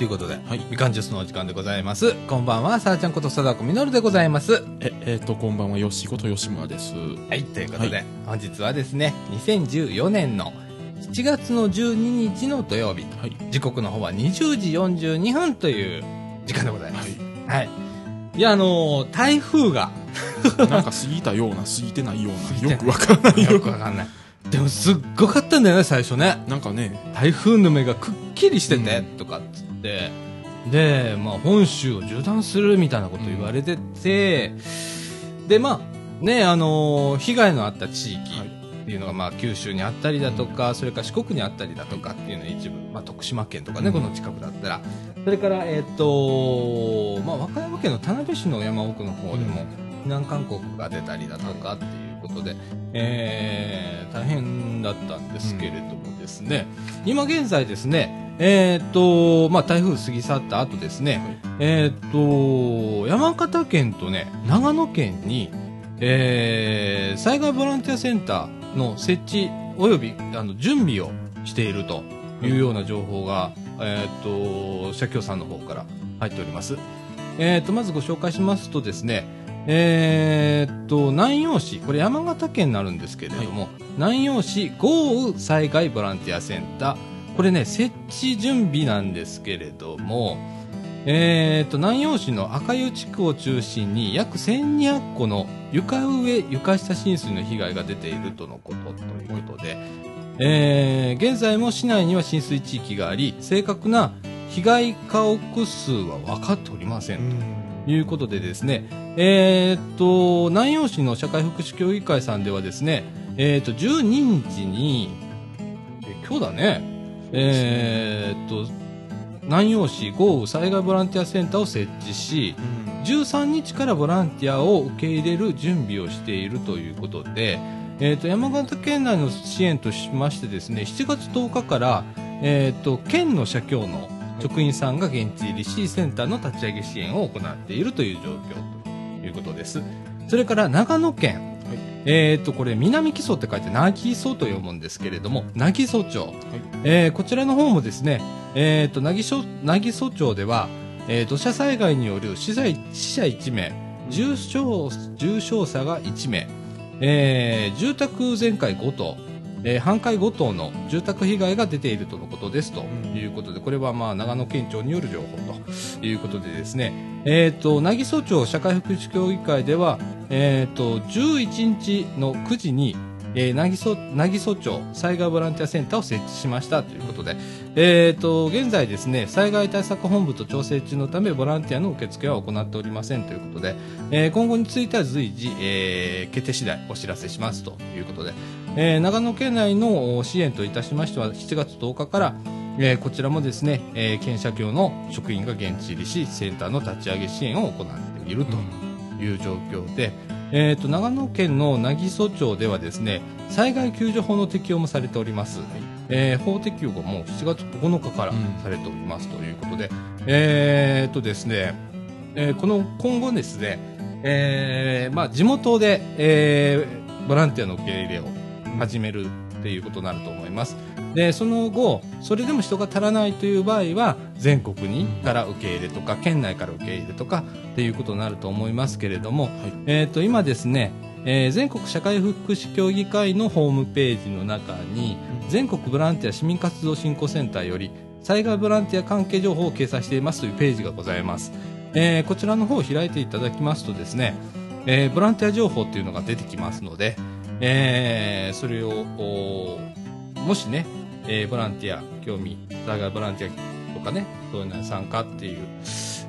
ということで、はいみかんジュースのお時間でございます。こんばんは、さあちゃんこと貞子みのるでございます。え、えっ、と、こんばんは、よしこと吉村です。はい、ということで、はい本日はですね、2014年の7月の12日の土曜日、はい。時刻の方は20時42分という時間でございます。ははい。いや、あのー台風が、い。なんか過ぎたような、過ぎてないような、よくわからないよよくわかんない。でもすっごかったんだよね、最初ね。なんかね、台風の目がくっきりしてて、うんとかっつって、で、まあ、本州を縦断するみたいなこと言われてて、で、まあ、ね、あのー被害のあった地域はい。っていうのが、まあ、九州にあったりだとか、それから四国にあったりだとかっていうの一部、まあ、徳島県とかね、うん。この近くだったら、それから、えっ、と、まあ、和歌山県の田辺市の山奥の方でも、避難勧告が出たりだとかっていうことで、えー、大変だったんですけれどもですね、今現在ですね、えっ、と、まあ、台風過ぎ去った後ですね、えっ、と、山形県とね、長野県に、えー、災害ボランティアセンターの設置及びあの準備をしているというような情報が、えっ、と、社協さんの方から入っております。えっ、と、まずご紹介しますとですね、えーっと、南陽市、これ山形県になるんですけれども、南陽市豪雨災害ボランティアセンター、これね、設置準備なんですけれども、えーっと、南陽市の赤湯地区を中心に約1200個の床上、床下浸水の被害が出ているとのことということで、えー現在も市内には浸水地域があり、正確な被害家屋数は分かっておりません。ということでですね、えーっと、南陽市の社会福祉協議会さんではですね、えーっと、12日に、え今日だね、えーっと、南陽市豪雨災害ボランティアセンターを設置し、13日からボランティアを受け入れる準備をしているということで、えー、と山形県内の支援としましてですね7月10日から、えー、と県の社協の職員さんが現地入りしセンターの立ち上げ支援を行っているという状況ということです。それから長野県、えー、とこれ南木曽って書いてなぎそと読むんですけれども渚曽町、えーこちらの方もですね、えー、と渚曽渚曽町では、えー土砂災害による死者死者1名重傷重傷者が1名、えー住宅全壊5棟、えー半壊5棟の住宅被害が出ているとのことですということで、これはまあ長野県庁による情報ということでですね、えっ、と、渚曽町社会福祉協議会では、えっ、と、11日の9時に、えー、渚曽渚曽町災害ボランティアセンターを設置しましたということで、えー、と現在ですね災害対策本部と調整中のためボランティアの受付は行っておりませんということで、えー今後については随時、えー決定次第お知らせしますということで、えー長野県内のお支援といたしましては7月10日からえーこちらもですね、えー県社協の職員が現地入りしセンターの立ち上げ支援を行っているという状況で、えー、と長野県の渚曽町ではですね災害救助法の適用もされております、えー法適用がもう7月9日からうん。されておりますということで、えー、とですね、えーこの今後ですね、えーまあ、地元で、えーボランティアの受け入れを始めるっていうことになると思います。で、その後、それでも人が足らないという場合は、全国にから受け入れとか、県内から受け入れとかっていうことになると思いますけれども、えっ、と、今ですね、えー全国社会福祉協議会のホームページの中に、全国ボランティア市民活動振興センターより、災害ボランティア関係情報を掲載していますというページがございます。えーこちらの方を開いていただきますとですね、えーボランティア情報っていうのが出てきますので、えーそれを、おもしね、えーボランティア興味、災害ボランティアとかね、そういうのに参加っていう、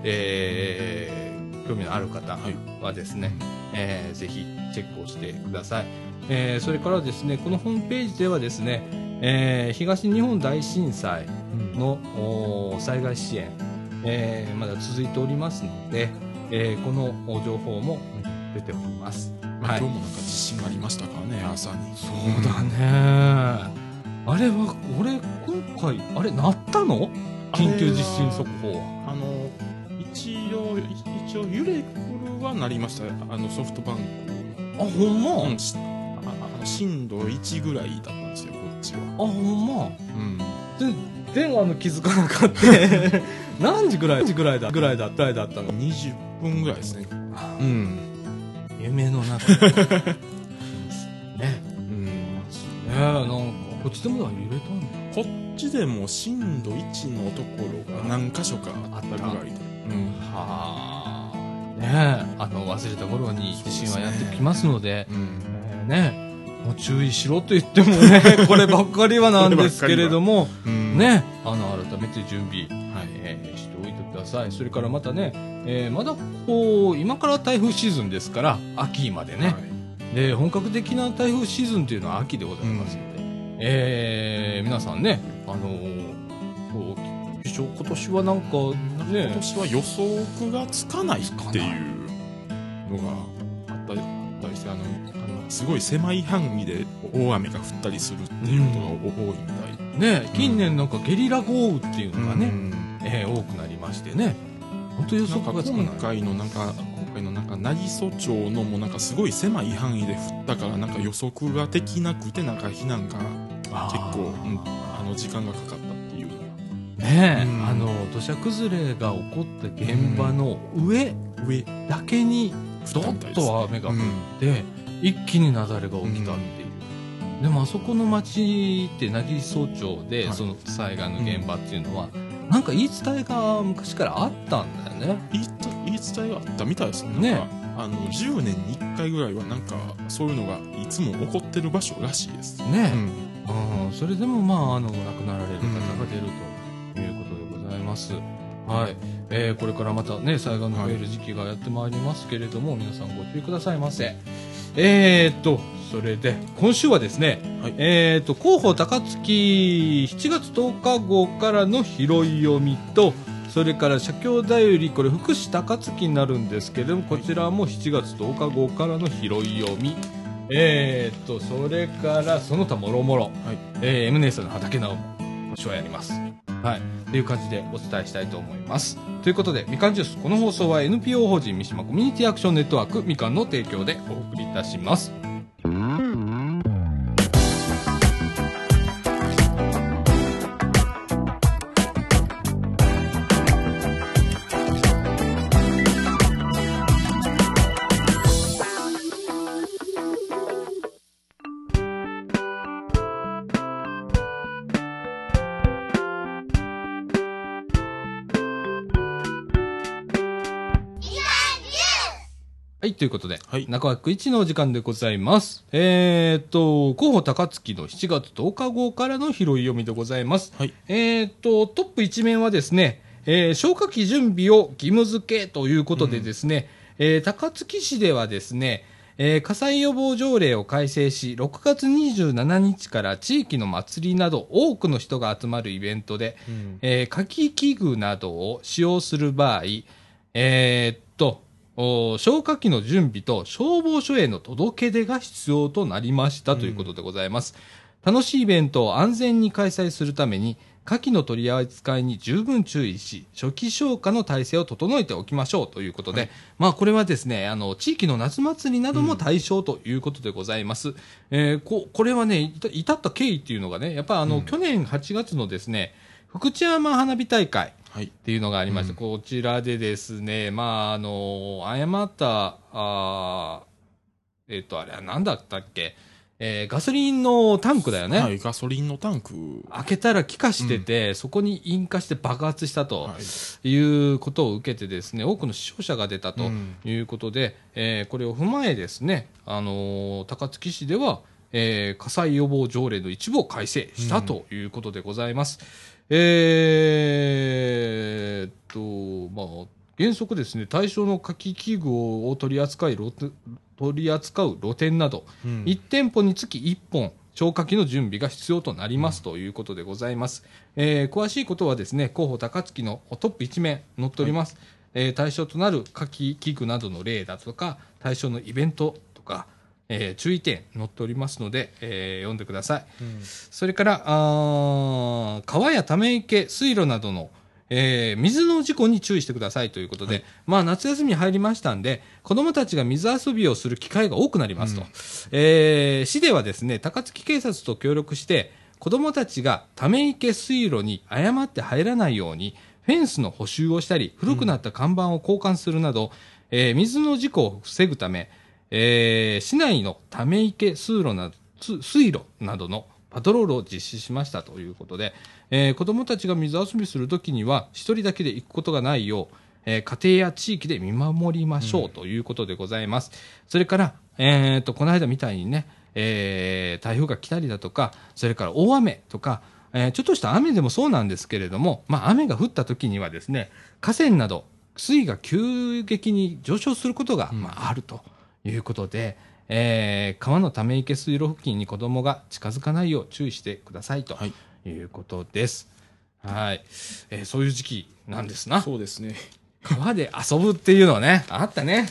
えー興味のある方はですね、えーぜひチェックをしてください。えーそれからですね、このホームページではですね、えー東日本大震災のお災害支援、えーまだ続いておりますので、えーこのお情報も出ております。まあ今日もなんか地震がありましたからね、朝に。そうだね。あれは、俺、今回、あれ、なったの？緊急地震速報は。あの、一応、一応、揺れくるはなりました。あの、ソフトバンク。あ、ほんま、うん、しあ震度1ぐらいだったんですよ、こっちは。あ、ほんま？うん。で、で、あの、気づかなかった。何時ぐらいぐらいだぐらいだぐらいだったの？20分ぐらいですねうん夢の中。ね。うん。ねんか。こっちでも揺れたんだこっちでも震度1のところが何箇所かあったぐらいでうん。はあ。ね。えあの忘れた頃に地震はやってきますのでうん。えーね。もう注意しろと言ってもね こればっかりはなんですけれどもうん。ね。あの改めて準備、はいえーしてださい。それからまたね、えーまだこう今から台風シーズンですから秋までね、はい。で本格的な台風シーズンというのは秋でございますので、えー皆さんねあのーこう今年はなんかね今年は予測がつかないっていうのがあったりあったりしてあのあのすごい狭い範囲で大雨が降ったりするっていうことが多いみたい。ね近年なんかゲリラ豪雨っていうのがね、うんえー多くなりましてね。本当予測がつかない。今回のなんか今回のなんか渚町のもなんかすごい狭い範囲で降ったからなんか予測ができなくてなんか避難が結構、うんあの時間がかかったっていうねえ、うんあの土砂崩れが起こった現場の上上だけにどっと雨が降っうんて、一気に雪崩が起きたっていう、でもあそこの町って渚町で、はいその災害の現場っていうのは、なんか言い伝えが昔からあったんだよね。言いた言い伝えがあったみたいですね。ね。あの10年に1回ぐらいはなんかそういうのがいつも起こってる場所らしいです、ね。うん。うん、それでもまああの亡くなられる方が出るということでございます、はい、えーこれからまたね災害の増える時期がやってまいりますけれども、皆さんご注意くださいませえー、っとそれで今週はですね、はい。えー、っと広報高槻7月10日号からの拾い読みとそれから社協だよりこれ福祉高槻になるんですけれどもこちらも7月10日号からの拾い読み。えー、っとそれからその他もろもろはい。えー、M 姉さんの畑直も今週はやります。はい。という感じでお伝えしたいと思います。ということで、みかんジュース、この放送は NPO 法人三島コミュニティアクションネットワークみかんの提供でお送りいたします。ということで、はい中枠1のお時間でございます。えー、っと、広報高槻の7月10日号からの拾い読みでございます。はいえー、っと、トップ1面はですね、えー消火器準備を義務付けということでですね、えー高槻市ではですね、えー火災予防条例を改正し、6月27日から地域の祭りなど多くの人が集まるイベントで、うんえー火器器具などを使用する場合、えーっ消火器の準備と消防署への届け出が必要となりましたということでございます。楽しいイベントを安全に開催するために、火器の取り扱いに十分注意し、初期消火の体制を整えておきましょうということで、まあこれはですね、あの、地域の夏祭りなども対象ということでございます。えーこ、これはね、至った経緯っていうのがね、やっぱあの、うん去年8月のですね、福知山花火大会、はいっていうのがありまして、うん。こちらでですね、まあ、あの、誤った、あーえっ、と、あれは何だったっけ、えーガソリンのタンクだよね。はいガソリンのタンク。開けたら気化してて、そこに引火して爆発したとはい。いうことを受けてですね、多くの死傷者が出たとうん。いうことで、えーこれを踏まえですね、あのー高槻市では、えー火災予防条例の一部を改正したということでございます。えーっと、まあ、原則ですね、対象の火器器具を取り扱い取り扱う露店など、うん1店舗につき1本、消火器の準備が必要となりますということでございます。えー詳しいことはですね、広報高槻のトップ1面載っております。えー対象となる火器器具などの例だとか、対象のイベントとか、えー注意点載っておりますので、えー読んでください。うんそれから、あー川やため池、水路などの、えー水の事故に注意してくださいということで、はいまあ夏休みに入りましたんで、子供たちが水遊びをする機会が多くなりますと。えー市ではですね、高槻警察と協力して、子供たちがため池水路に誤って入らないように、フェンスの補修をしたり、古くなった看板を交換するなど、えー水の事故を防ぐため、えー市内のため池、水路な水路などのパトロールを実施しましたということで、えー子供たちが水遊びするときには、一人だけで行くことがないよう、えー家庭や地域で見守りましょうということでございます。それから、えーと、この間みたいにね、えー台風が来たりだとか、それから大雨とか、えーちょっとした雨でもそうなんですけれども、まあ雨が降った時にはですね、河川など水位が急激に上昇することが、うんまあ、あるということで、えー川のため池水路付近に子供が近づかないよう注意してくださいとはいいうことです。はい、えーそういう時期なんですな。そうですね。川で遊ぶっていうのはね、あったね。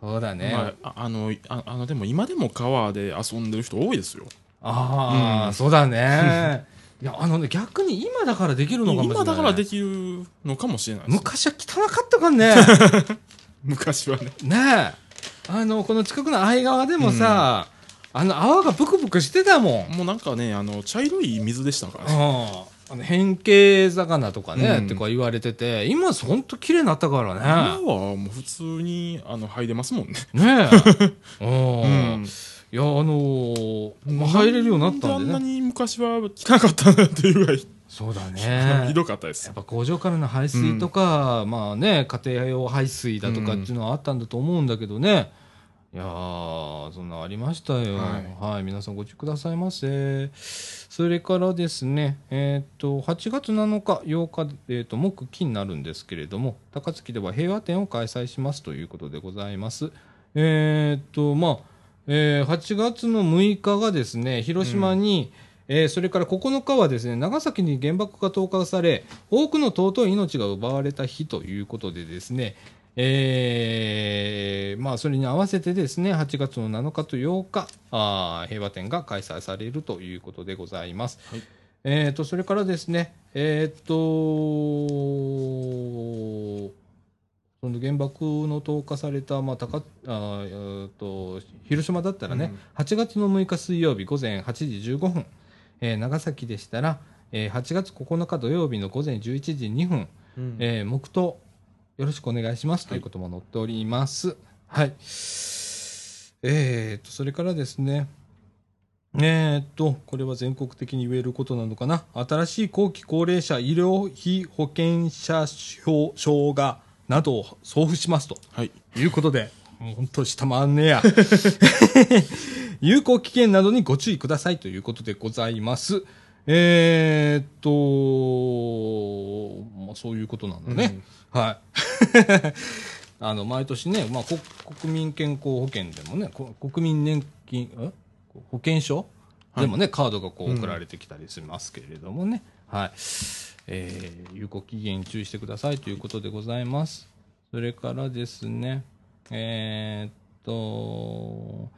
そうだね。まあ、ああの、ああの、でも今でも川で遊んでる人多いですよ。ああ、うんそうだね。いや、あのね、逆に今だからできるのかもしれない。今だからできるのかもしれないです。昔は汚かったからね。昔はね。ねえ。あの、この近くの相川でもさ、あの、泡がブクブクしてたもん。もうなんかね、あの、茶色い水でしたからうんね。あの変形魚とかね、うんってか言われてて、今ほんと綺麗になったから今ね。はもう普通に、あの、入れますもんね。ねえ。うん。うんいや、あのーまあ入れるようになったんでね。あんなに昔は汚かったなっていうぐらい、そうだね ひ。どかったですやっ。ぱ工場からの排水とか、まあね、家庭用排水だとかっていうのはあったんだと思うんだけどね。いやー、そんなありましたよ。は、はいい皆さんご注意くださいませ。それからですね、えっ、と、8月7日、8日、えっ、と、木、金になるんですけれども、高槻では平和展を開催しますということでございます。えっ、と、まあ、えー8月の6日がですね、広島に、えーそれから9日はですね、長崎に原爆が投下され、多くの尊い命が奪われた日ということでですね、えーまあ、それに合わせてですね、8月の7日と8日、あー平和展が開催されるということでございます。はいえー、とそれからですね、えーっと、その原爆の投下された、まあ、高あと広島だったらね、8月の6日水曜日午前8時15分、えー長崎でしたら、えー8月9日土曜日の午前11時2分、うんえー黙祷よろしくお願いしますということも載っております。はい。えー、と、それからですね、えー、と、これは全国的に言えることなのかな。新しい後期高齢者医療費保険者証証がなどを送付しますとはい。いうことで、もう本当下回んねえや。有効期限などにご注意くださいということでございます。えー、っと、まあ、そういうことなんだね。はい。あの、毎年ね、まあ、国国民健康保険でもね、こ国民年金、え？保険証？でもね、カードがこう送られてきたりしますけれどもね。はい。えー有効期限に注意してくださいということでございます。それからですね、えーっと、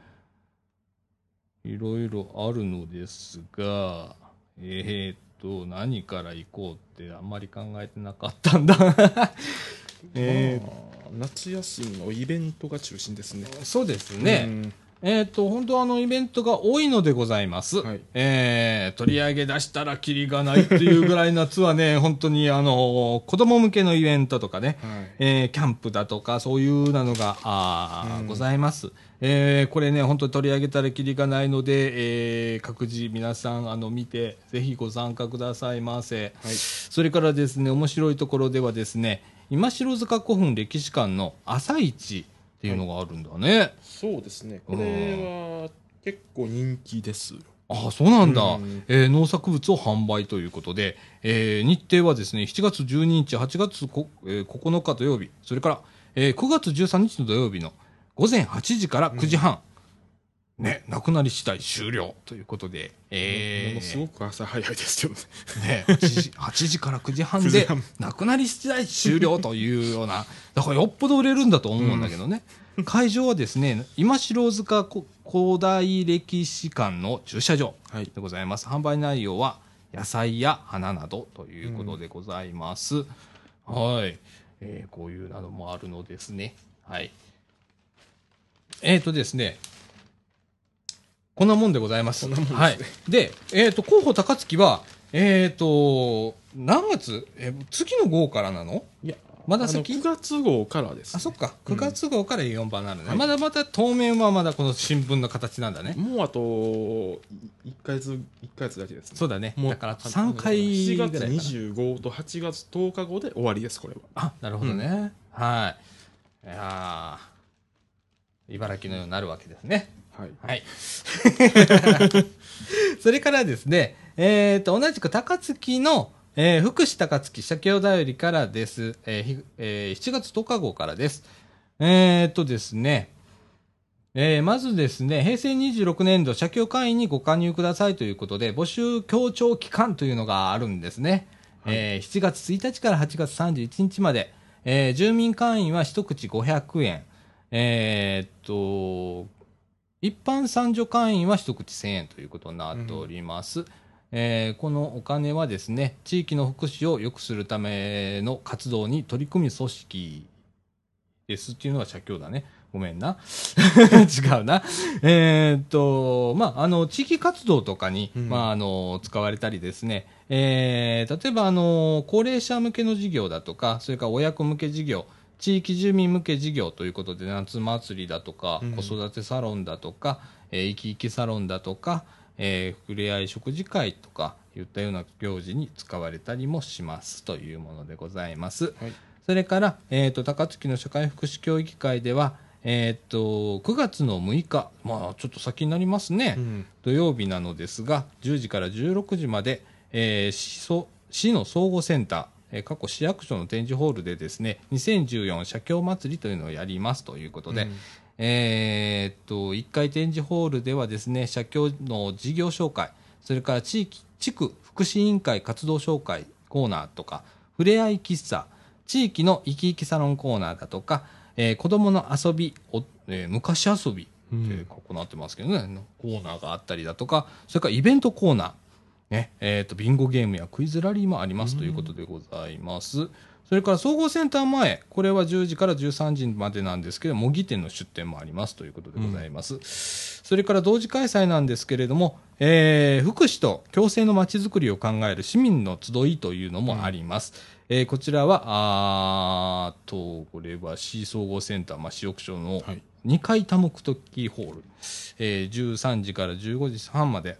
いろいろあるのですが、えーっと、何から行こうってあんまり考えてなかったんだ。えまあ夏休みのイベントが中心ですね。ーそうですね。うんえっ、と、本当あのイベントが多いのでございます。はいえー取り上げ出したらキリがないっていうぐらい夏はね、本当にあの、子供向けのイベントとかね、はい。えーキャンプだとか、そういうなのが、あございます。えーこれね、本当に取り上げたらきりがないので、えー各自皆さん、あの、見て、ぜひご参加くださいませ。はい。それからですね、面白いところではですね、今城塚古墳歴史館の朝市っていうのがあるんだね。そうですね。これは結構人気です。ああ、そうなんだ。うんえー農作物を販売ということで、えー日程はですね、7月12日、8月こ、えー9日土曜日、それから、えー9月13日の土曜日の午前8時から9時半、ね、なくなり次第終了ということで、えーものすごく朝早いですけどね。ね、8, 時 8時から9時半9でなくなり次第終了というような、だからよっぽど売れるんだと思うんだけどね。会場はですね、今城塚こ古代歴史館の駐車場はい。でございます。販売内容は野菜や花などということでございます。はい、えーこういうなどもあるのですね。はい。えっ、とですね、こんなもんでございます。こんなもんですねはい。で、えっ、と、候補高槻は、えっ、と、何月？え、次の号からなの？いや、まだ先？あの9月号からです。あ、そっか。うん9月号から4番なのね。はいまだまだ当面はまだこの新聞の形なんだね。もうあと、1ヶ月、一ヶ月だけですね。そうだね。もうだから3回7ぐらい月かな。25と8月10日後で終わりです、これは。あ、なるほどね。はい。いやー茨城のようになるわけですね。はい。はい。それからですね、えっ、と、同じく高槻の、えー福祉高槻社協だよりからです。えーひえー7月10日号からです。えっ、とですね、えーまずですね、平成26年度社協会員にご加入くださいということで、募集協調期間というのがあるんですね。えー7月1日から8月31日まで、えー住民会員は一口500円、えーっと、一般参助会員は一口1000円ということになっております。えーこのお金はですね、地域の福祉を良くするための活動に取り組む組織ですっていうのは社協だね。ごめんな。違うな。えーっと、まあ、あの、地域活動とかに、うんまあ、あの、使われたりですね、えー例えば、あの、高齢者向けの事業だとか、それから親子向け事業、地域住民向け事業ということで、夏祭りだとか、うん子育てサロンだとか、えー、生き生きサロンだとか、えー、ふれあい食事会とか、いったような行事に使われたりもしますというものでございます。はい。それから、えっ、と、高槻の社会福祉協議会では、えっ、と、9月の6日、まあ、ちょっと先になりますね。うん。土曜日なのですが、10時から16時まで、えー市の総合センター、えー過去市役所の展示ホールでですね、2014社協祭りというのをやりますということで、うん。えーっと、1階展示ホールではですね、社協の事業紹介、それから地域、地区福祉委員会活動紹介コーナーとか、ふれあい喫茶、地域の生き生きサロンコーナーだとか、えー子供の遊び、おえー昔遊び、うんえーここなってますけどね、コーナーがあったりだとか、それからイベントコーナー、ね、えっ、と、ビンゴゲームやクイズラリーもありますということでございます。それから総合センター前、これは10時から13時までなんですけど、模擬店の出店もありますということでございます。それから同時開催なんですけれども、えー福祉と共生のまちづくりを考える市民の集いというのもあります。えーこちらは、あーと、これは市総合センター、まあ、市役所のはい。2階多目的ホール、えー13時から15時半まで、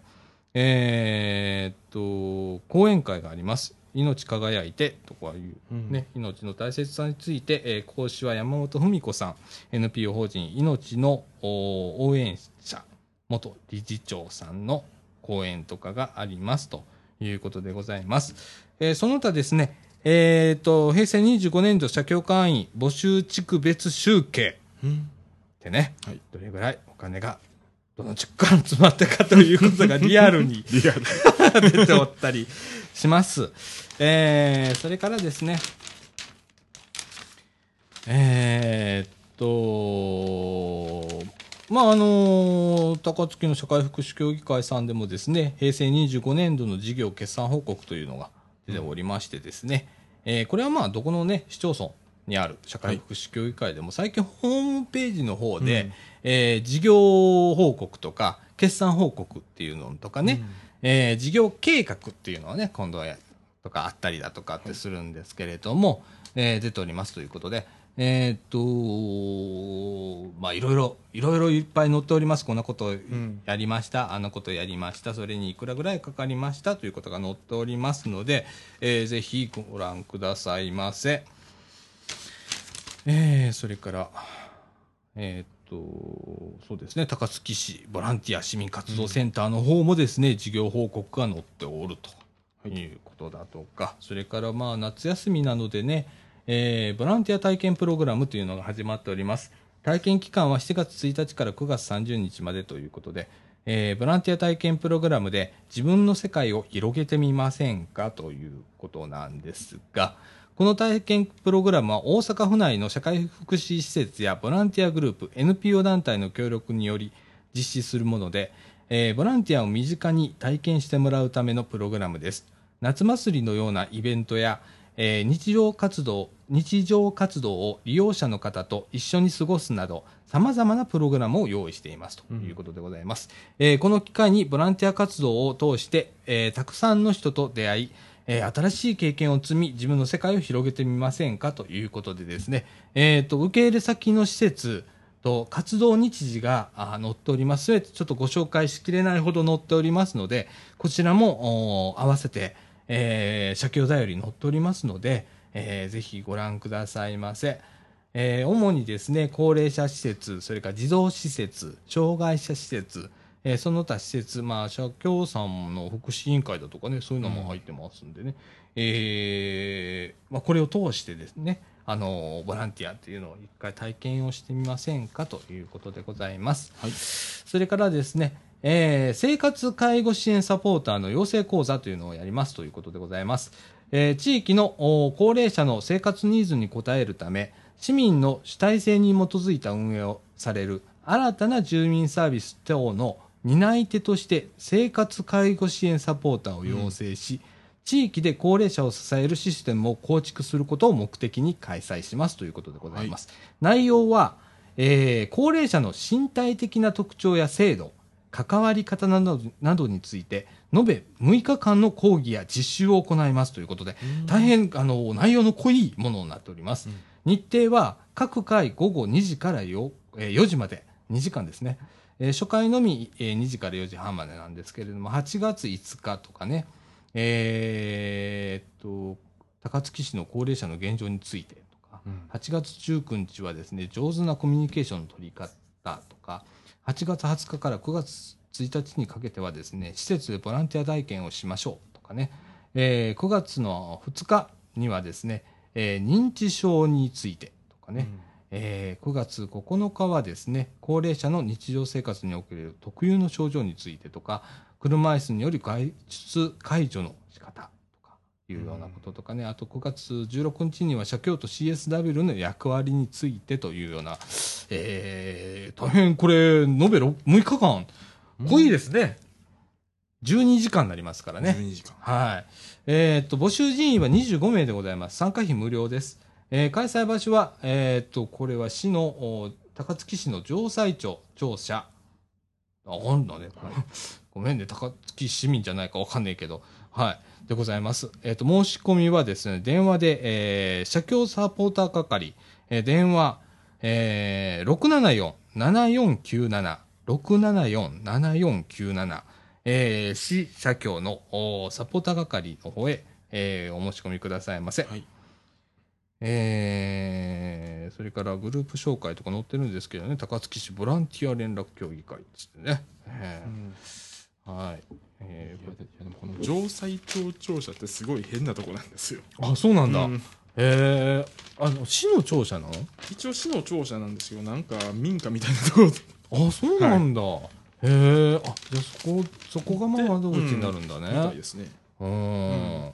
えーっと、講演会があります。命輝いてとかいう、うんね、命の大切さについて、えー講師は山本文子さん、NPO 法人命のお応援者、元理事長さんの講演とかがありますということでございます。えーその他ですね、えーっと、平成25年度社協会員募集地区別集計、うん。でね、はいどれぐらいお金がどの地区から詰まったかということがリアルにリアル。出ておったりします。えー、それからですね、えーっと、まあ、あの高槻の社会福祉協議会さんでもですね、平成25年度の事業決算報告というのが出ておりましてですね、えーこれはまあ、どこのね、市町村にある社会福祉協議会でも、最近ホームページの方で、うんえー事業報告とか、決算報告っていうのとかね、えー事業計画っていうのはね、今度はやとかあったりだとかってするんですけれども、えー出ておりますということで、えーっと、まあ、いろいろ、いろいろいっぱい載っております。こんなことんやりました、あんなことやりました、それにいくらぐらいかかりました。ということが載っておりますので、えーぜひご覧くださいませ。えーそれから、えーっと、そうですね、高槻市ボランティア市民活動センターの方もですね、事業報告が載っておるとい。うことだとか、それからまあ夏休みなのでね、えーボランティア体験プログラムというのが始まっております。体験期間は7月1日から9月30日までということで、えーボランティア体験プログラムで自分の世界を広げてみませんかということなんですが、この体験プログラムは大阪府内の社会福祉施設やボランティアグループ、NPO 団体の協力により実施するもので、えーボランティアを身近に体験してもらうためのプログラムです。夏祭りのようなイベントや、えー日常活動、日常活動を利用者の方と一緒に過ごすなど、様々なプログラムを用意していますということでございます。えーこの機会にボランティア活動を通して、えーたくさんの人と出会い、えー新しい経験を積み、自分の世界を広げてみませんかということでですね、えっ、と、受け入れ先の施設と活動日時が載っております。ちょっとご紹介しきれないほど載っておりますので、こちらも合わせて、えー、社協だより載っておりますので、えーぜひご覧くださいませ。えー主にですね、高齢者施設、それから児童施設、障害者施設、えーその他施設、まあ、社協さんの福祉委員会だとかね、そういうのも入ってますんでね、えーまあ、これを通してですね、あのボランティアっていうのを一回体験をしてみませんかということでございます。はい。それからですね、えー生活介護支援サポーターの養成講座というのをやりますということでございます。えー地域のお高齢者の生活ニーズに応えるため、市民の主体性に基づいた運営をされる新たな住民サービス等の担い手として生活介護支援サポーターを養成し、地域で高齢者を支えるシステムを構築することを目的に開催しますということでございます。内容は、えー高齢者の身体的な特徴や制度、関わり方などなどについて、延べ6日間の講義や実習を行いますということで、大変あの内容の濃いものになっております。日程は各回午後2時からよ、えー4時まで、2時間ですね。えー初回のみ、えー2時から4時半までなんですけれども、8月5日とかね、えーっと、高槻市の高齢者の現状についてとか、うん。8月19日はですね、上手なコミュニケーションの取り方とか、8月20日から9月1日にかけてはですね、施設でボランティア体験をしましょうとかね、えー9月の2日にはですね、えー認知症についてとかね、えー9月9日はですね、高齢者の日常生活における特有の症状についてとか、車椅子による外出解除の仕方とかいうようなこととかね、あと9月16日には社協と CSW の役割についてというような、えー大変これ、延べ6 6日間、濃いですね。12時間になりますからね。12時間。はい。えーっと、募集人員は25名でございます。参加費無料です。えー開催場所は、えーっと、これは市の、高槻市の城西町、庁舎。あ、あんだね。ごめんね、高槻市民じゃないかわかんないけど。はい。でございます。えーっと、申し込みはですね、電話で、えー、社協サポーター係、えー電話、えー、674-7497、674-7497、えー、市社協のおサポーター係の方へ、えーお申し込みくださいませ。はい。えーそれからグループ紹介とか載ってるんですけどね、高槻市ボランティア連絡協議会っつってね。えうんーはい。えいやでいやでもこの城西町庁舎ってすごい変なとこなんですよ。ーあ、そうなんだ。うんえーあの、市の庁舎なの？一応市の庁舎なんですよ。なんか民家みたいなところで。あ、そうなんだ。へえ、あ、じゃあそこ、そこがまあ窓口になるんだみたいね。ですね。うん。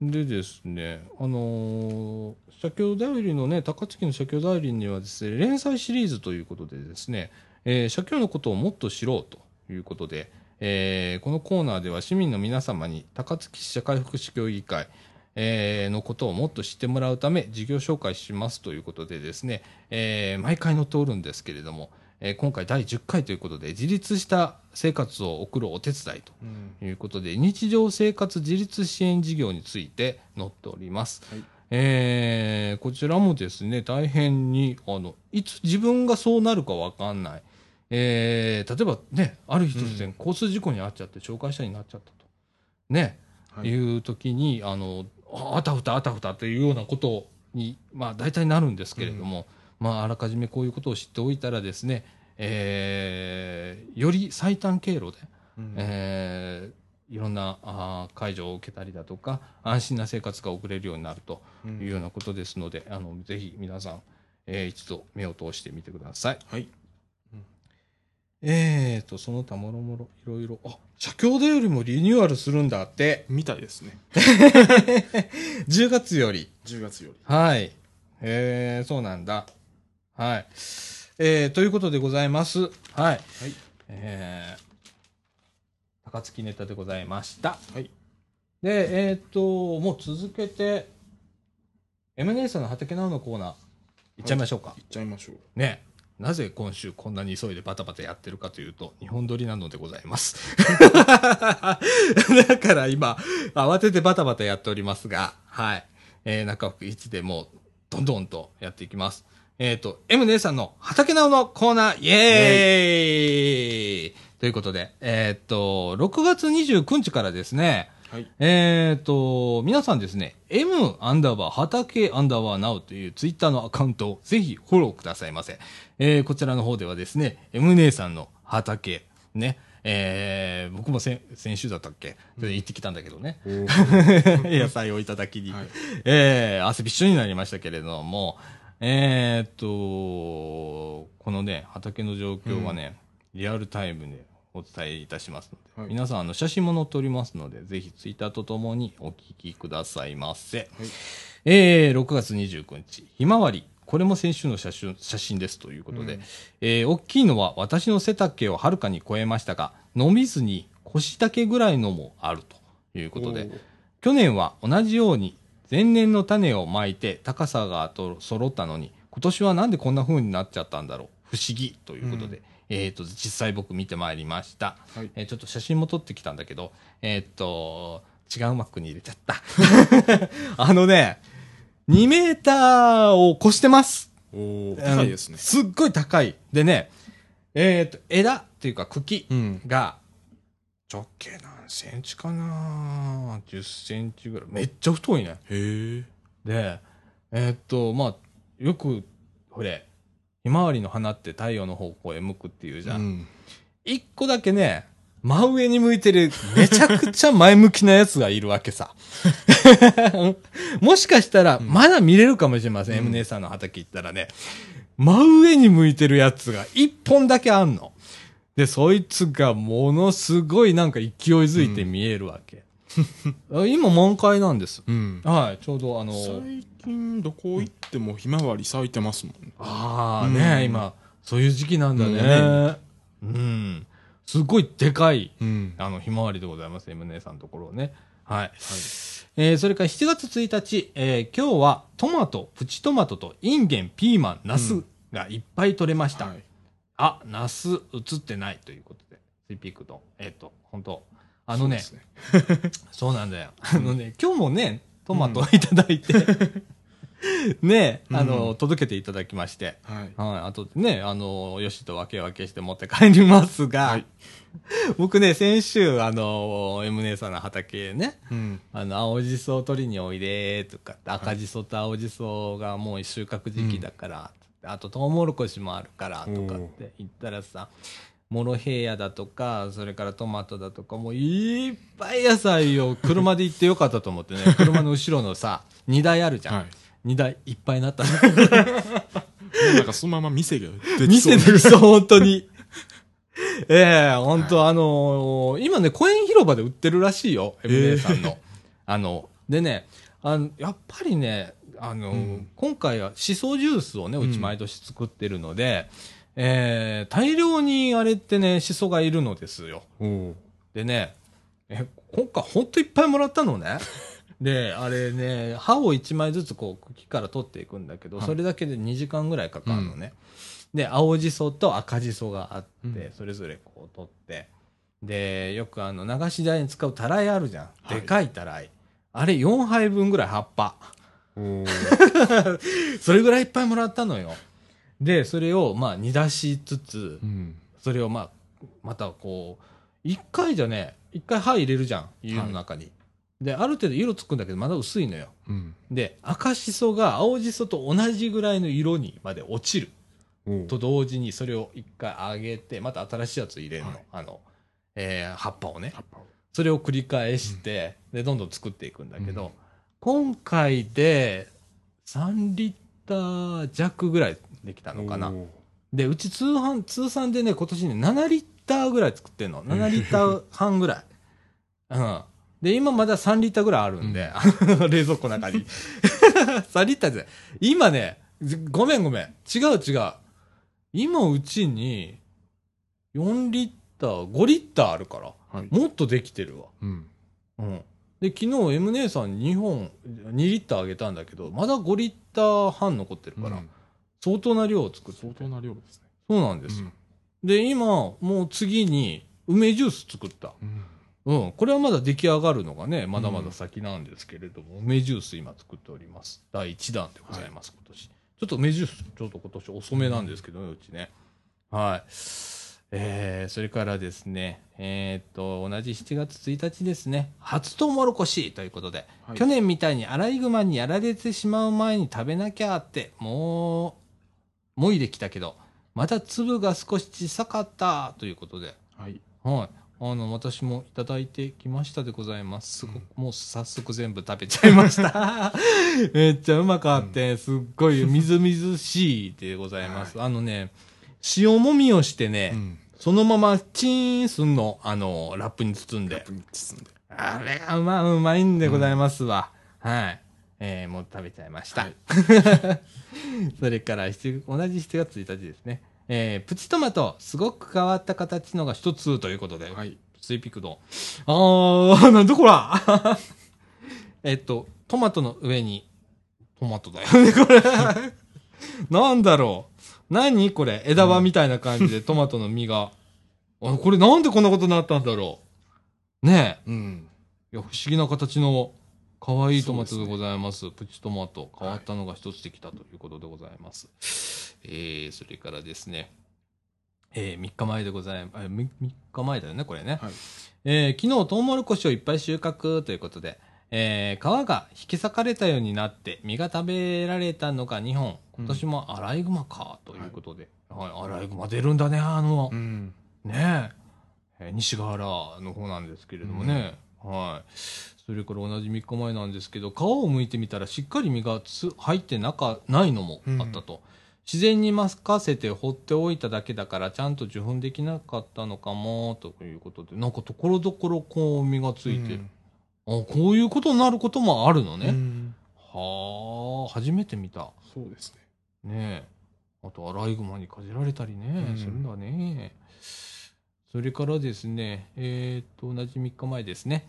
でですね、あのー社協代理のね、高槻の社協代理にはですね、連載シリーズということでですね、えー社協のことをもっと知ろうということで、えーこのコーナーでは市民の皆様に高槻市社会福祉協議会、えーのことをもっと知ってもらうため事業紹介しますということでですね、えー毎回載っておるんですけれども、えー今回第10回ということで自立した生活を送るお手伝いということで、日常生活自立支援事業について載っております。はいえーこちらもですね、大変に、あの、いつ自分がそうなるかわかんない。えー例えばね、ある日突然交通事故に遭っちゃって、紹介者になっちゃったと。ね、はいい、う時に、あの、ああたふたあたふたというようなことに、まあ大体なるんですけれども、まああらかじめこういうことを知っておいたらですね、えーより最短経路で、うんえーいろんなあー介助を受けたりだとか安心な生活が送れるようになるとうんいうようなことですので、あのぜひ皆さん、えー一度目を通してみてください。はい。えーとその他もろもろいろいろあ社協でよりもリニューアルするんだってみたいですね。10月より10月より。はいえー、そうなんだはいえー、ということでございますはいはい。えー、高槻ネタでございましたはい。で、えーっと、もう続けて、エムネイさんの畑なおのコーナー、いっちゃいましょうか。行っちゃいましょう。ね。なぜ今週こんなに急いでバタバタやってるかというと、日本撮りなのでございます。だから今、慌ててバタバタやっておりますが、はい。えー、中福一でもう、どんどんとやっていきます。えっ、と、M 姉さんの畑直のコーナー、イエーイ。ということで、えっ、と、6月29日からですね、はい。えっ、と、皆さんですね、m アンダーバー畑アンダーバーナウというツイッターのアカウントをぜひフォローくださいませ。えー、こちらの方ではですね、M 姉さんの畑、ね、えー、僕も先先週だったっけ？それで行ってきたんだけどね。野菜をいただきに。はい。えー、汗びっしょになりましたけれども、えーっと、このね、畑の状況はね、リアルタイムでお伝えいたしますので、はい。皆さん、あの、写真も載っておりますので、ぜひツイッターとともにお聞きくださいませ。えー、6月29日、ひまわり。これも先週の写真写真ですということで、うん。えー大きいのは私の背丈をはるかに超えましたが、伸びずに腰丈ぐらいのもあるということで、去年は同じように前年の種をまいて高さがと揃ったのに、今年はなんでこんな風になっちゃったんだろう。不思議ということで、えっ、と、実際僕見てまいりました。はいえーちょっと写真も撮ってきたんだけど、えっ、と、違うマックに入れちゃった。あのね、2メーターを越してます。おー高いですね。すっごい高い。でね、えっ、と、枝っていうか茎うん。が、直径何センチかな ?10 センチぐらい。めっちゃ太いね。へえ。で、えーっと、まあ、よく、これ、ひまわりの花って太陽の方向へ向くっていうじゃ。うんん。一、個だけね、真上に向いてる、めちゃくちゃ前向きなやつがいるわけさ。もしかしたら、まだ見れるかもしれません。うん M 姉さんの畑行ったらね、真上に向いてるやつが一本だけあんの。で、そいつがものすごいなんか勢いづいて見えるわけ。あ 今満開なんです。うん。はい、ちょうどあの、最近どこ行ってもひまわり咲いてますもんね。ああうんね、今、そういう時期なんだね。うん。すごいでかい、うん。あの、ひまわりでございます、M 姉さんのところね。はい。えーそれから7月1日、えー今日はトマト、プチトマトとインゲン、ピーマン、ナスがいっぱい取れました。はい。あ、ナス映ってないということで、スイピークと、えっ、と、本当。あのねそそううですなんだよ。あのね、今日もね、トマトをいただいて、ね、あの、うん届けていただきまして、はい。はい、あとね、あの、よしと分け分けして持って帰りますが、はい。僕ね、先週、あの、M 姉さんの畑ね、うん。あの、青じそを取りにおいで、とか、赤じそと青じそがもう収穫時期だから、あと、トウモロコシもあるから、とかって言ったらさ、モロヘイヤだとか、それからトマトだとか、もういっぱい野菜を車で行ってよかったと思ってね、車の後ろのさ、荷台あるじゃん。はい。荷台いっぱいになったの。なんかそのまま店ができそう店できそう、本当に。ええ本当、あのー今ね、公園広場で売ってるらしいよ、ええ MA さんの。あの、でね、あの、やっぱりね、あのーうん今回はシソジュースをね、うちうん毎年作ってるので、えー大量にあれってね、シソがいるのですよ。でね、え、今回ほんといっぱいもらったのね。で、あれね、歯を1枚ずつこう茎から取っていくんだけど、はいそれだけで2時間ぐらいかかるのね。で、青じそと赤じそがあって、うんそれぞれこう取って、で、よくあの、流し台に使うたらいあるじゃん。はいでかいたらい。あれ4杯分ぐらい葉っぱ。それぐらいいっぱいもらったのよ。で、それをまあ煮出しつつう、ん。それをまあ、またこう、一回じゃね、一回歯入れるじゃん、湯の中に。で、ある程度色つくんだけど、まだ薄いのよ。うん。で、赤しそが青じそと同じぐらいの色にまで落ちると同時に、それを一回揚げて、また新しいやつ入れるの。はいあの、えー葉っぱをね葉。っぱをそれを繰り返して、で、どんどん作っていくんだけど、うん今回で3リッター弱ぐらいできたのかな。で、うち通販、通算でね、今年ね、7リッターぐらい作ってんの。7リッター半ぐらい。うん。で、今まだ3リッターぐらいあるんで、冷蔵庫の中に。3リッターで。今ね、ごめんごめん。違う違う。今うちに、4リッター、5リッターあるから、はい。もっとできてるわ。うん。うん。で、昨日 M 姉さんに2本、2リッターあげたんだけど、まだ5リッター半残ってるから、うん相当な量を作ってて相当な量ですね。そうなんです。うんで、今、もう次に、梅ジュース作った。うんうん。これはまだ出来上がるのがね、まだまだ先なんですけれども、梅ジュース今作っております。第1弾でございます、今年。ちょっと梅ジュース、ちょっと今年遅めなんですけどね、うちね。はい。えー、それからですね、えーっと、同じ7月1日ですね、初トウモロコシということで、はい去年みたいにアライグマにやられてしまう前に食べなきゃって、もう、もいできたけど、また粒が少し小さかったということで、はい。はい。あの、私もいただいてきましたでございます。すごく、もう早速全部食べちゃいました。めっちゃうまかって、すっごいみずみずしいでございます。あのね、塩もみをしてね、うん。そのままチーンすんの、あの、ラップに包んで。ラップに包んで。あれがうま、うまいんでございますわ。はい。えー、もう食べちゃいました。はい それから7、同じ7月1日ですね。えー、プチトマト、すごく変わった形のが一つということで、はい。スイピクドン。あー、なんだこら えっと、トマトの上に、トマトだよね、これ。なんだろう。何これ？枝葉みたいな感じで トマトの実が。あこれなんでこんなことになったんだろう？ねえ。うん。いや、不思議な形の可愛いトマトでございます。プチトマト。変わったのが一つできたということでございます。えー、それからですね。えー、3日前でございます。3日前だよね、これね。はい。えー昨日トウモロコシをいっぱい収穫ということで、えー皮が引き裂かれたようになって実が食べられたのが2本。今年もアライグマかということで。はい、アライグマ出るんだね、あの、うん。ねええー西ヶ原の方なんですけれどもね。はい。それから同じ3日前なんですけど、皮を剥いてみたらしっかり実がつ入ってなかないのもあったと。自然に任せて放っておいただけだから、ちゃんと受粉できなかったのかも、ということで、なんかところどころこう実がついて、あこういうことになることもあるのね。うんはあ、初めて見た。そうですね。ねえ。あと、アライグマにかじられたりね、うんするんだね。それからですね、えっ、と、同じ3日前ですね。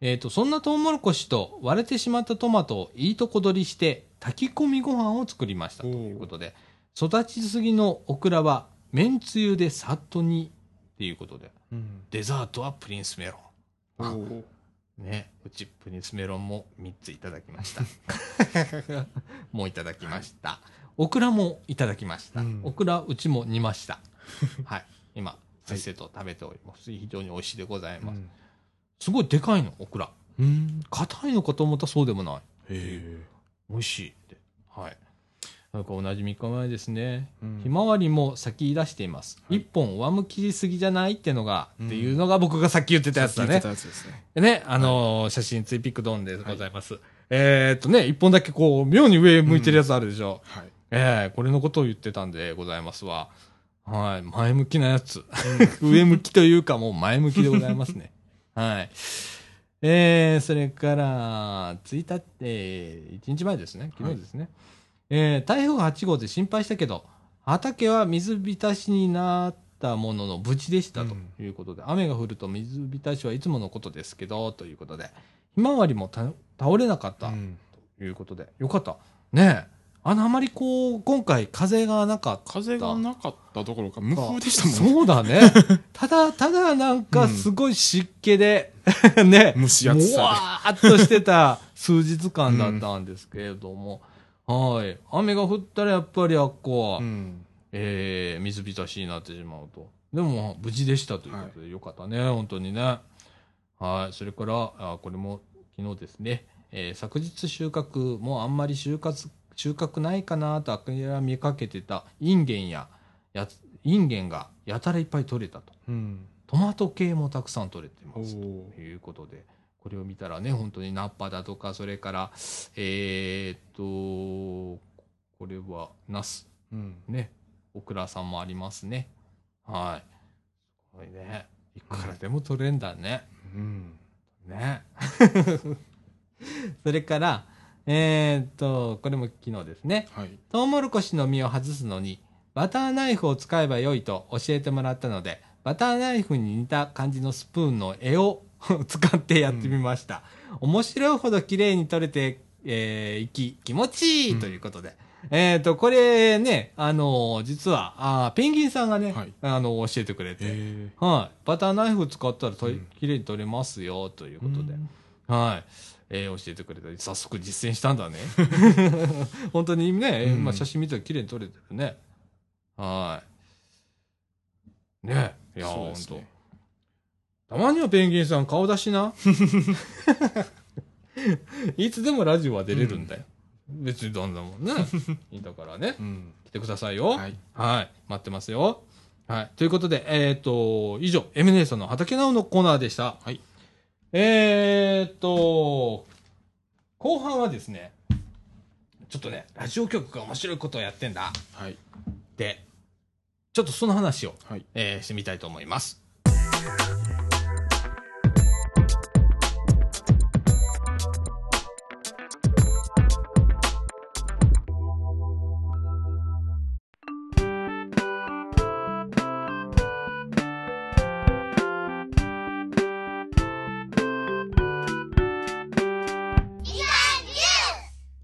えっ、と、そんなトウモロコシと割れてしまったトマトをいいとこ取りして、炊き込みご飯を作りましたということで、育ちすぎのオクラは、めんつゆでさっと煮っていうことで、うん。デザートはプリンスメロン。ね、うちプリンスメロンも3ついただきました。もういただきました。オクラもいただきました。うんオクラうちも煮ました。はい。今、先生と食べております。非常に美味しいでございます。すごいでかいの、オクラ。うん。硬いのかと思ったらそうでもない。へえ。美味しいって。はい。なんか同じ3日前ですね。うんひまわりも咲き出しています。はい一本上向きすぎじゃないってのが、うんっていうのが僕がさっき言ってたやつだねですね。でね、あのー写真ツイピクドンでございます。えーっとね、一本だけこう、妙に上向いてるやつあるでしょ。はい。ええこれのことを言ってたんでございますわ。はい。前向きなやつ。上向きというかもう前向きでございますね。はい。えー、それから、1日、えー、1日前ですね。昨日ですね。えー、台風8号で心配したけど、畑は水浸しになったものの無事でしたということで、雨が降ると水浸しはいつものことですけど、ということで、ひまわりもた倒れなかったうんということで、よかった。ねえ。あの、あまりこう、今回風がなかった。風がなかったどころか無風でしたもんね。そうだね。ただ、ただなんかすごい湿気で、ね。蒸し暑さわーっとしてた数日間だったんですけれども、はい。雨が降ったらやっぱりあっこは、うん。えー、水浸しになってしまうと。でも、無事でしたということで、よかったね、本当にね。はい。それから、あこれも昨日ですね、えー昨日収穫、もうあんまり収穫、収穫ないかなと諦めかけてたインゲンや、やつ、インゲンがやたらいっぱい取れたと。うん。トマト系もたくさん取れておます。とーいうことで、これを見たらね、本当にナッパだとか、それから、えーっと、これは、ナス。うん。ね、オクラさんもありますね。はい。すごいね。いくらでも取れんだね。うん。ね。それから、えーっと、これも昨日ですね。はい。トウモロコシの実を外すのに、バターナイフを使えばよいと教えてもらったので、バターナイフに似た感じのスプーンの柄を使ってやってみました。面白いほど綺麗に取れて、えーいき、気持ちいいということで。えっと、これね、あの、実は、あーペンギンさんがね、はいあの、教えてくれて、えはい。バターナイフ使ったらうん綺麗に取れますよ、というーことで。うんはい。えー教えてくれて、早速実践したんだね。本当にね、うんまあ写真見たら綺麗に撮れてるね。はい。ねいや、本当、たまにはペンギンさん顔出しな。いつでもラジオは出れるんだよ。別にどんなもんね。いいだからね。うん来てくださいよ。はいはい。待ってますよ。はい。ということで、えっ、と、以上、エミネーさんの畑直のコーナーでした。はい。えっ、と、後半はですね、ちょっとね、ラジオ局が面白いことをやってんだ。はいで、ちょっとその話を、はいえーしてみたいと思います。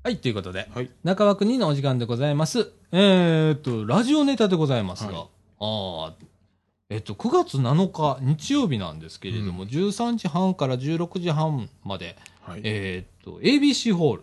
はい、ということで、はい。中枠2のお時間でございます。えー、っと、ラジオネタでございますが、はい。ああ、えっと、9月7日日曜日なんですけれども、13時半から16時半まで、はい。えーっと、ABC ホール。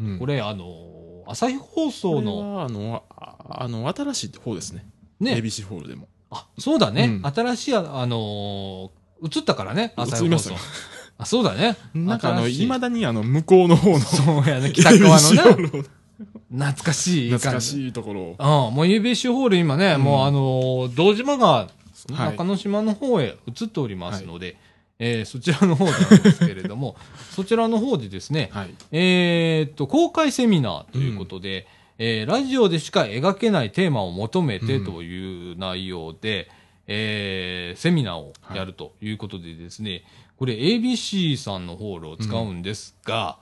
うん。これ、あの、朝日放送の、はあのああの新しい方ですね。ね、ABC ホールでも。あ、そうだね。うん。新しい、あのー映ったからね、朝日放送映りました。あ、そうだね。なんかあのい。まだにあの向こうの方のそうやね、北側のね、懐かしい感じ。懐かしいところを。うん、もう ABC ホール今ね、うん。もうあのー堂島がはい。中之島の方へ移っておりますので、えーそちらの方なんですけれども、そちらの方でですね、はい。えーっと、公開セミナーということで、えーラジオでしか描けないテーマを求めてという内容で、えーセミナーをやるということでですね、これ ABC さんのホールを使うんですが、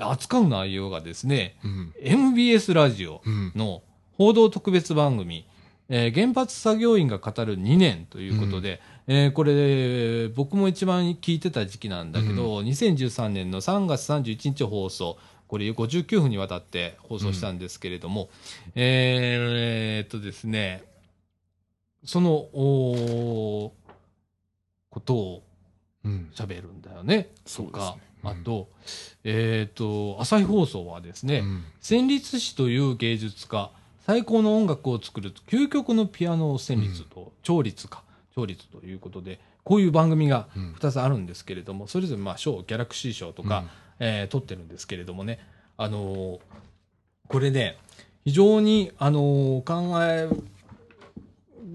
扱う内容がですね、うん。MBS ラジオうん。の報道特別番組、えー原発作業員が語る2年ということで、えーこれ、僕も一番聞いてた時期なんだけど、2013年の3月31日放送、これ59分にわたって放送したんですけれども、えーえーっとですね、その、ことをうん喋るんだよね。とか、そうですね。あと、えーっと、朝日放送はですね、うん。旋律師という芸術家、最高の音楽を作る究極のピアノ旋律と、調律か、調律ということで、こういう番組がうん。2つあるんですけれども、それぞれまあ賞、ギャラクシー賞とか、うん。えー取ってるんですけれどもね、あのーこれね、非常に、あのー考え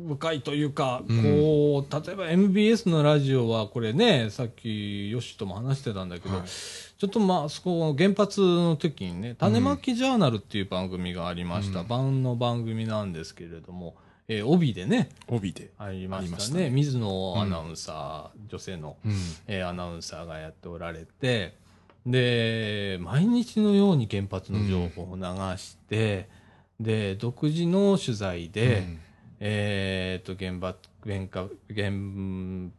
深いというか、うん。こう、例えば MBS のラジオはこれね、さっきヨッシーとも話してたんだけど、はい。ちょっとまあ、そこ、原発の時にね、種まきジャーナルっていう番組がありました。うん。晩の番組なんですけれども、えー帯でね、帯で。ありましたね。ね。水野アナウンサー、女性の、うん。えーアナウンサーがやっておられて、で、毎日のように原発の情報を流して、で、独自の取材で、えーっと、原発、原化原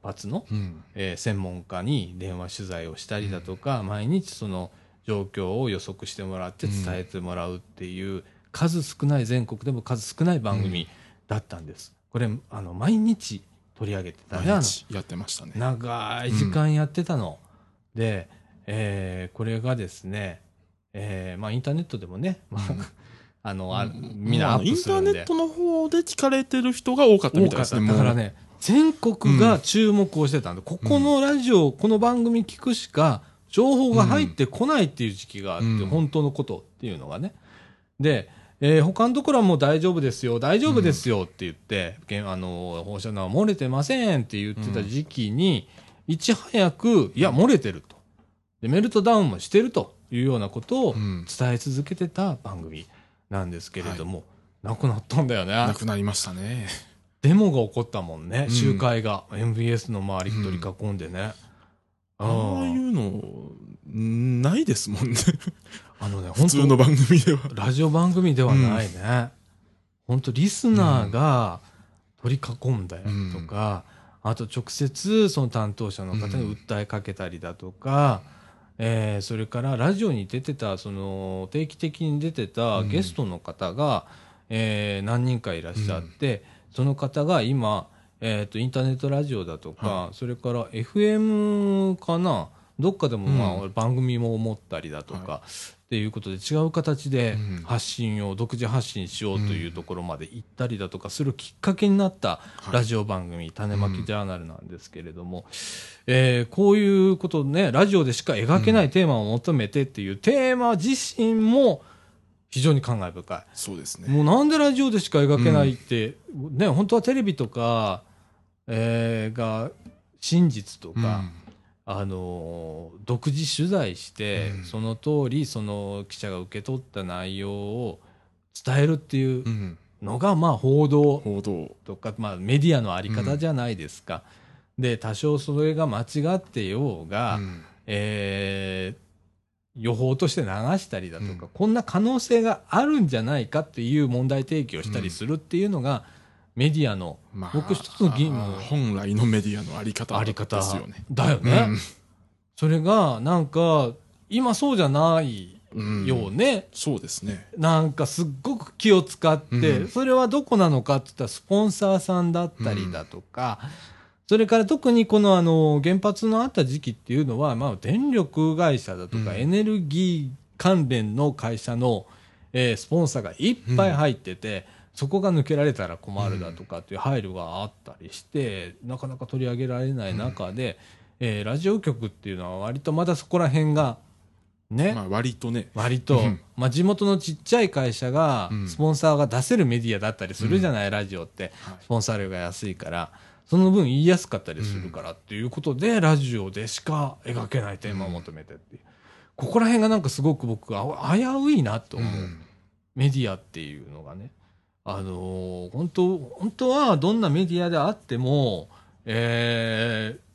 発の、うん。えー専門家に電話取材をしたりだとか、毎日その状況を予測してもらって伝えてもらうっていう、数少ない全国でも数少ない番組だったんです。これあの毎日取り上げてたね。やってましたね。長い時間やってたの。で、えーこれがですね、えーまあ、インターネットでもね、まあうんあのあうん。みんなアッまあインターネットの方で聞かれてる人が多かったみたいですね。だからもね全国が注目をしてたんで、ここのラジオ、この番組聞くしか情報が入ってこないっていう時期があって、うん。本当のことっていうのがね。で、えー他のところはもう大丈夫ですよ大丈夫ですよって言って、けんあの放射能は漏れてませんって言ってた時期に、いち早くいや漏れてると。でメルトダウンもしてるというようなことをうん。伝え続けてた番組なんですけれども、なくなったんだよね。なくなりましたね。デモが起こったもんね、うん。集会が。MBS の周り取り囲んでね、ああいうのんないですもんね。あのね普通の番組では。ラジオ番組ではないね、本当リスナーが取り囲んだよとか、あと直接その担当者の方に訴えかけたりだとか、えーそれからラジオに出てたその定期的に出てたうん。ゲストの方が、えー何人かいらっしゃって、その方が今、えー、とインターネットラジオだとか、はそれから FM かなどっかでもまあ、う番組も持ったりだとか、はっていうことで違う形でうん。発信を独自発信しようというところまで行ったりだとかするきっかけになったラジオ番組、種まきジャーナルなんですけれども、えーこういうことね、ラジオでしか描けないテーマを求めてっていうテーマ自身も非常に感慨深い。そうですね。もうなんでラジオでしか描けないって、ね、本当はテレビとか、えーが真実とか、あのー独自取材して、うんその通りその記者が受け取った内容を伝えるっていううん。うん。のが、まあ報道。とか、まあ、メディアのあり方じゃないですか。で多少それが間違ってようが、うんえー予報として流したりだとか、うんこんな可能性があるんじゃないかっていう問題提起をしたりするっていうのが、メディアのまあ、僕一つの議あ本来のメディアのあり方あり方ですよね。だよね。それがなんか今そうじゃないうんよね。そうですね。なんかすっごく気を使って、うんそれはどこなのかって言ったらスポンサーさんだったりだとか、それから特にこのあの原発のあった時期っていうのは、まあ電力会社だとかうんエネルギー関連の会社の、えースポンサーがいっぱい入ってて、そこが抜けられたら困るだとかっていう配慮があったりして、なかなか取り上げられない中で、えーラジオ局っていうのは割とまだそこら辺がね、まあ、割とね。割と、うん。まあ、地元のちっちゃい会社がうん。スポンサーが出せるメディアだったりするじゃない、ラジオって。はい。スポンサー料が安いから。その分言いやすかったりするからっていうことで、ラジオでしか描けないテーマを求めてっていう、ここら辺がなんかすごく僕は危ういなと思う、うん。メディアっていうのがねあのー本当本当はどんなメディアであっても、えー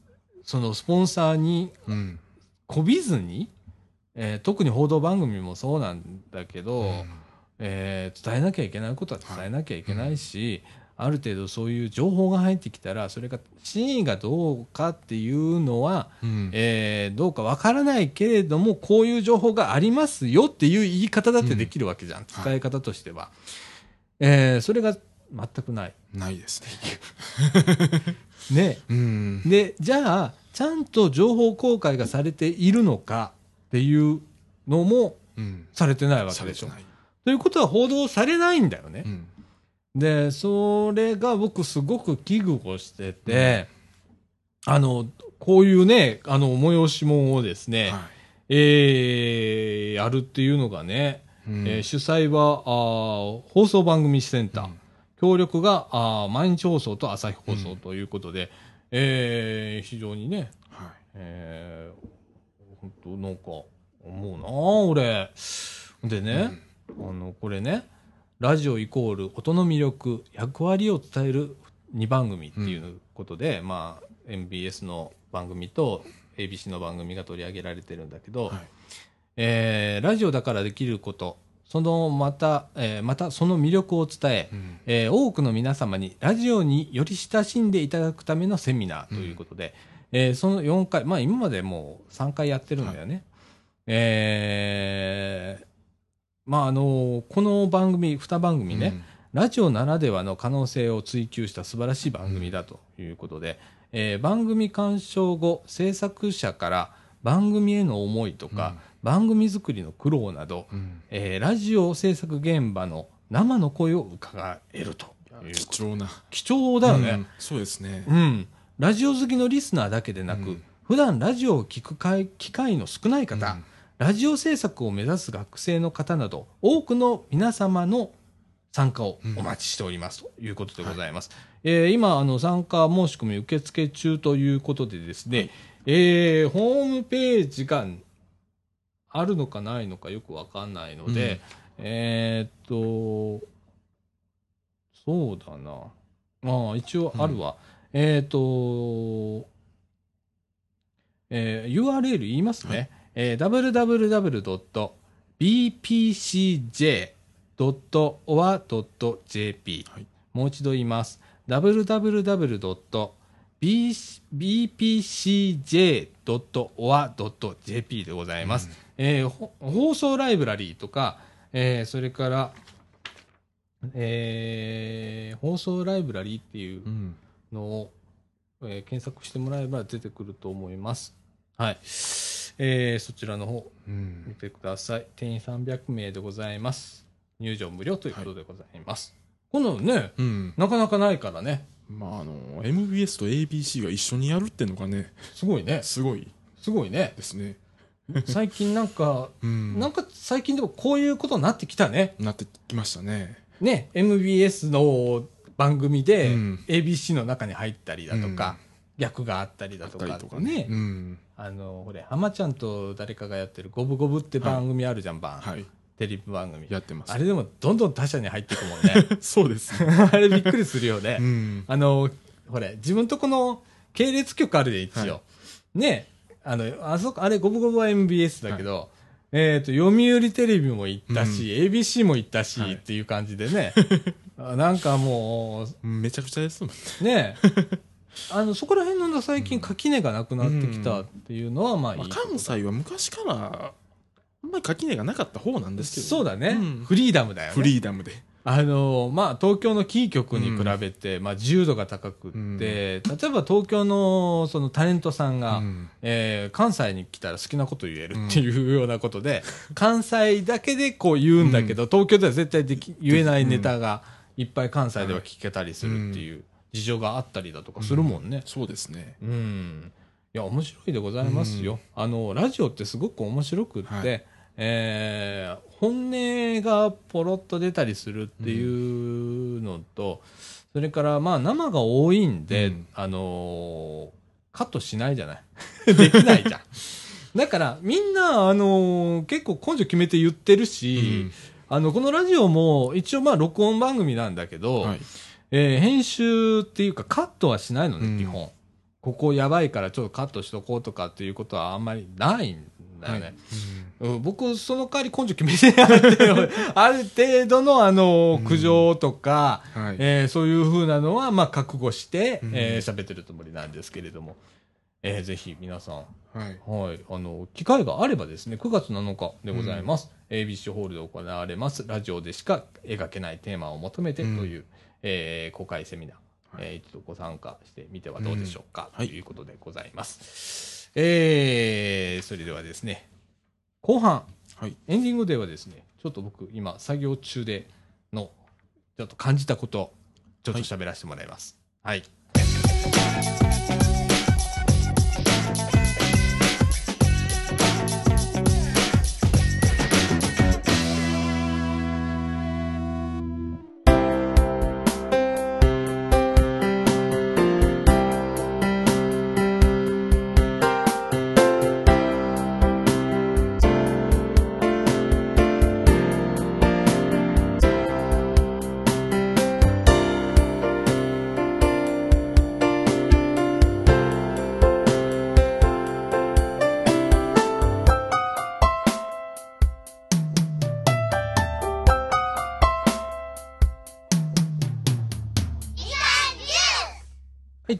そのスポンサーにうん。こびずに、えー特に報道番組もそうなんだけど、うん。えー伝えなきゃいけないことは伝えなきゃいけないし、ある程度そういう情報が入ってきたらそれが真意がどうかっていうのは、うん。えーどうかわからないけれどもこういう情報がありますよっていう言い方だってできるわけじゃん、伝え方としては、えーそれが全くない。ないですね。ねうん。でじゃあちゃんと情報公開がされているのかっていうのもうん。されてないわけでしょ。されてない。ということは報道されないんだよねう。ん。で、それが僕すごく危惧をしてて、あの、こういうね、あの、催し物をですね、はえーやるっていうのがね、い。うん。えー主催はあー放送番組センター、うん。協力があー毎日放送と朝日放送うんということで、えー非常にね、はい。えー、本当なんか、思うなあ俺。でね、あの、これね、ラジオイコール音の魅力、役割を伝える2番組っていうことで、まあ、MBS の番組と ABC の番組が取り上げられてるんだけど、はいえーラジオだからできること、そのまた、えーまたその魅力を伝え、うん。えー多くの皆様にラジオにより親しんでいただくためのセミナーということで、えーその4回、まあ今までもう3回やってるんだよね。えーまああの、この番組、2番組ね、ラジオならではの可能性を追求した素晴らしい番組だということで、えー番組鑑賞後、制作者から番組への思いとか、番組作りの苦労など、うん。うんえーラジオ制作現場の生の声を伺えると。いう貴重な。貴重だよね。うん。そうですね。うん、ラジオ好きのリスナーだけでなく、うん。普段ラジオを聞く会機会の少ない方、うん。ラジオ制作を目指す学生の方など、多くの皆様の参加をお待ちしております、ということでございます。えー今、あの、参加申し込み受付中ということでですね、えーホームページがあるのかないのかよくわかんないので、えーっと、そうだな。ああ、一応あるわ。えーっと、えー URL 言いますね。えー www.bpcj.or.jp、はいもう一度言います。b bpcj.or.jp でございます。えーほ放送ライブラリーとか、えーそれから、えー放送ライブラリーっていううん。のを、えー検索してもらえば出てくると思います。はい。えーそちらの方うん見てください。定員300名でございます。入場無料ということでございます。このね、うん。なかなかないからね。まあ、あの、MBS と ABC が一緒にやるってのがね、すごいね。すごいすごいね。ですね。最近なんか、うん。なんか最近でもこういうことになってきたね。なってきましたね。ね、MBS の番組でうん ABC の中に入ったりだとか、逆があったりだとかとかね。うん。あの、ほれ、浜ちゃんと誰かがやってるゴブゴブって番組あるじゃん、番。はい。テレビ番組。やってます。あれでもどんどん他社に入っていくもんね。そうですね。あれびっくりするよね。うん。あの、ほれ、自分とこの系列局あるで一応。はね、あの、あそこ、あれ、ゴブゴブは MBS だけど、えっ、と、読売テレビも行ったし、ABC も行ったし、はいっていう感じでね。あなんかもめちゃくちゃですもんう、ね。ね、あの、そこら辺の最近垣根がなくなってきたっていうのは、まあいいまあ、ことだ。関西は昔から、あんまり垣根がなかった方なんですけど。そうだね、んフリーダムだよね。フリーダムで。あのまあ、東京のキー局に比べて、まあ、自由度が高くって、うん例えば東京のそのタレントさんが、うんえー関西に来たら好きなこと言えるっていうようなことで、関西だけでこう言うんだけど、東京では絶対でき言えないネタがいっぱい関西では聞けたりするっていう事情があったりだとかするもんね。そうですね。うん。いや、面白いでございますよ。あの、ラジオってすごく面白くって、はいえー本音がポロッと出たりするっていうのと、それから、まあ、生が多いんで、うんあのーカットしないじゃない。できないじゃん。だから、みんな、あのー結構根性決めて言ってるし、あの、このラジオも、一応まあ、録音番組なんだけど、はい。えー編集っていうかカットはしないのね、うん基本。ここやばいからちょっとカットしとこうとかっていうことはあんまりないんだよね。うん。僕、その代わり根性決めてある程度ある程度のあの、苦情とか、はい。えーそういう風なのは、まあ、覚悟して、うん。えー喋ってるつもりなんですけれども、えーぜひ皆さん、はい。はい、あの、機会があればですね、9月7日でございます。ABC ホールで行われます、ラジオでしか描けないテーマを求めてという、えー公開セミナー、えー一度ご参加してみてはどうでしょうか、はい。ということでございます。えーそれではですね、後半、はい。エンディングではですね、ちょっと僕今作業中での、ちょっと感じたこと、ちょっと喋らせてもらいます。はい。はい、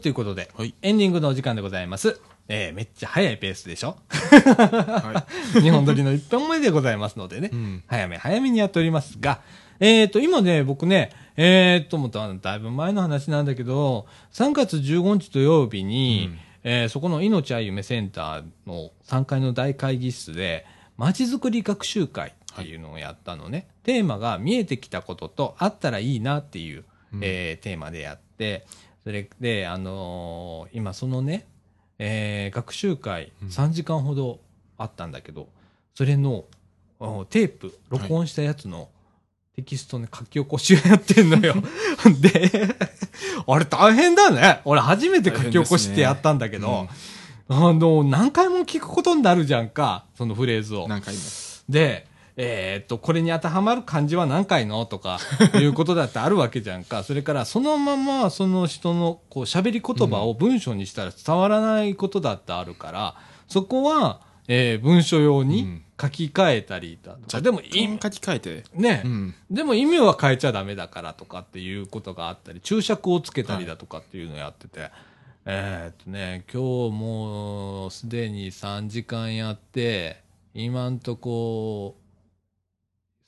ということで、はい。エンディングのお時間でございます。えー、めっちゃ早いペースでしょ？は 日本撮りの一本目でございますのでねい。う。ん。早め早めにやっておりますが、えっ、と、今ね、僕ね、えっ、と、もうだだいぶ前の話なんだけど、3月15日土曜日に、うんえーそこの命あゆめセンターの3階の大会議室で、まちづくり学習会っていうのをやったのね。テーマが見えてきたこととあったらいいなっていう、うんえーテーマでやって、それで、あのー今そのね、えー学習会うん3時間ほどあったんだけど、それのおテープ、録音したやつのテキストね、書き起こしをやってんのよ。で、あれ大変だね。俺初めて書き起こしてやったんだけど、あの、何回も聞くことになるじゃんか、そのフレーズを。何回も。で、えーっと、これに当てはまる漢字は何回の？とか、いうことだってあるわけじゃんか。それから、そのまま、その人の、こう、喋り言葉を文章にしたら伝わらないことだってあるから、そこは、えー文章用にうん。書き換えたりだとか、でも、意味書き換えて。ね、うん。でも意味は変えちゃダメだからとかっていうことがあったり、注釈をつけたりだとかっていうのをやってて、えーっとね、今日もうすでに3時間やって、今んとこ、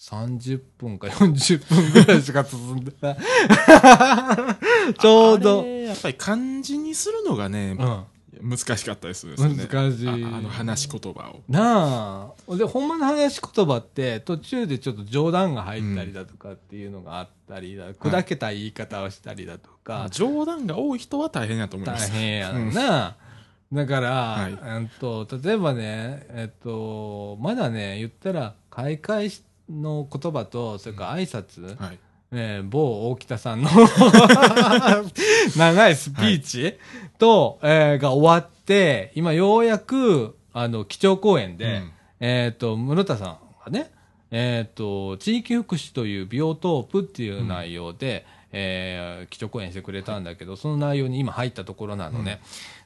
30分か40分ぐらいしか進んでない。ちょうどやっぱり漢字にするのがね、うん。難しかったですよね。難しいああの話し言葉を。なあ。で、ほんまの話し言葉って、途中でちょっと冗談が入ったりだとかっていうのがあったりだ、砕けた言い方をしたりだとか、冗談が多い人は大変やと思いま大す。変やんな。だから、はいうんと、例えばね、えっと、まだね、言ったら、開会の言葉と、それから挨拶、はい。えー某大北さんの 長いスピーチ、と、えーが終わって、今ようやく、あの、基調講演で、うん。えっ、と、室田さんがね、えっ、と、地域福祉というビオトープっていう内容で、えー基調講演してくれたんだけど、その内容に今入ったところなのね。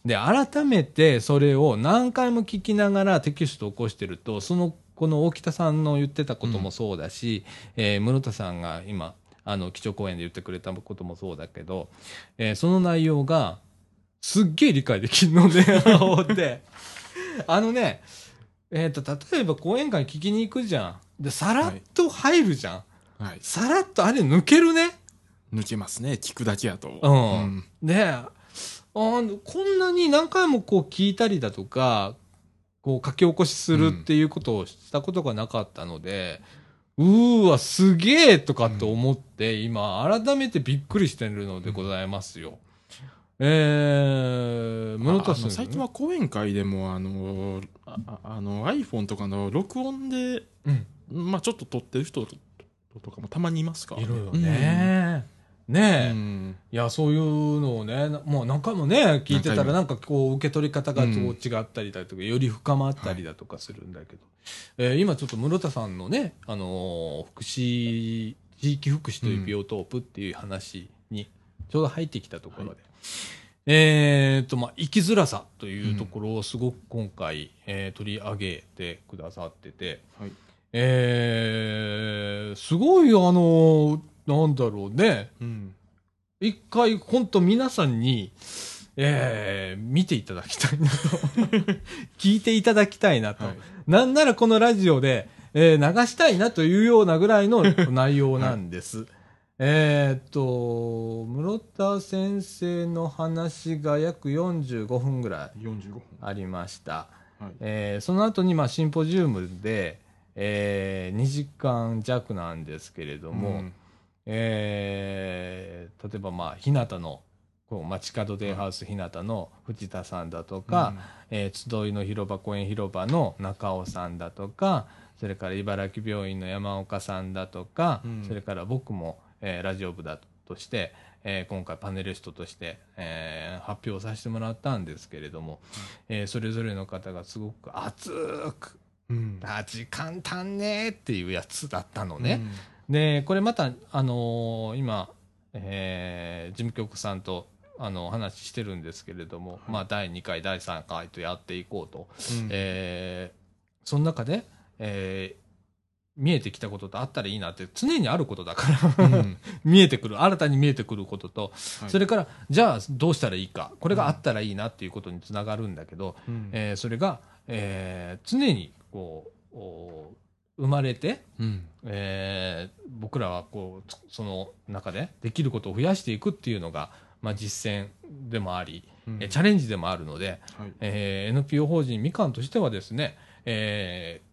で、改めてそれを何回も聞きながらテキストを起こしてると、その、この大北さんの言ってたこともそうだし、えー室田さんが今、あの、基調講演で言ってくれたこともそうだけど、えーその内容が、すっげえ理解できるので、で、あのね、えっ、と、例えば講演会聞きに行くじゃん。で、さらっと入るじゃん。はい。さらっとあれ抜けるね。抜けますね。聞くだけやと。うんで、あーこんなに何回もこう聞いたりだとか、こう書き起こしするっていうことをしたことがなかったので、うーわ、すげえとかと思って、今、改めてびっくりしてるのでございますよ。えー、室田さん、の最近は講演会でも、あの、あああの iPhone とかの録音で、うん、まあちょっと撮ってる人とかもたまにいますからいるよね。ねえ、うん。いや、そういうのをね、なもう何回もね、聞いてたら、何なんかこう、受け取り方がこううん。違ったりだとか、より深まったりだとかするんだけど、えー今ちょっと室田さんのね、あのー福祉、地域福祉というビオトープっていう話に、ちょうど入ってきたところで、えーっと、まあ、生きづらさというところをすごく今回、えー取り上げてくださってて、はい。えーすごいあのーなんだろうね、うん一回、本当皆さんに、えー見ていただきたいなと。聞いていただきたいなと。はいなんならこのラジオで、えー流したいなというようなぐらいの 内容なんです。えーっと、室田先生の話が約45分ぐらい45分ありました。はいえーその後にまあシンポジウムで、え2時間弱なんですけれども、うんえー例えばまあ日向のこう街角デイハウス日向の藤田さんだとか、えー集いの広場公園広場の中尾さんだとかそれから茨城病院の山岡さんだとか、うん。それから僕も、えーラジオ部だとして、えー今回パネリストとして、えー発表させてもらったんですけれども、えーそれぞれの方がすごく熱くうんあ時間足んねーっていうやつだったのね。うんで、これまた、あのー今、えー事務局さんと、あの、お話ししてるんですけれども、まあ、第2回、第3回とやっていこうと。うん。えーその中で、えー見えてきたこととあったらいいなって、常にあることだから、うん。見えてくる、新たに見えてくることと、はい。それから、じゃあ、どうしたらいいか、これがあったらいいなっていうことにつながるんだけど、うん。えーそれが、えー常に、こう、お生まれて、うんえー僕らはこうつその中でできることを増やしていくっていうのが、まあ、実践でもあり、うんえチャレンジでもあるので、はいえー NPO 法人みかんとしてはですね、えー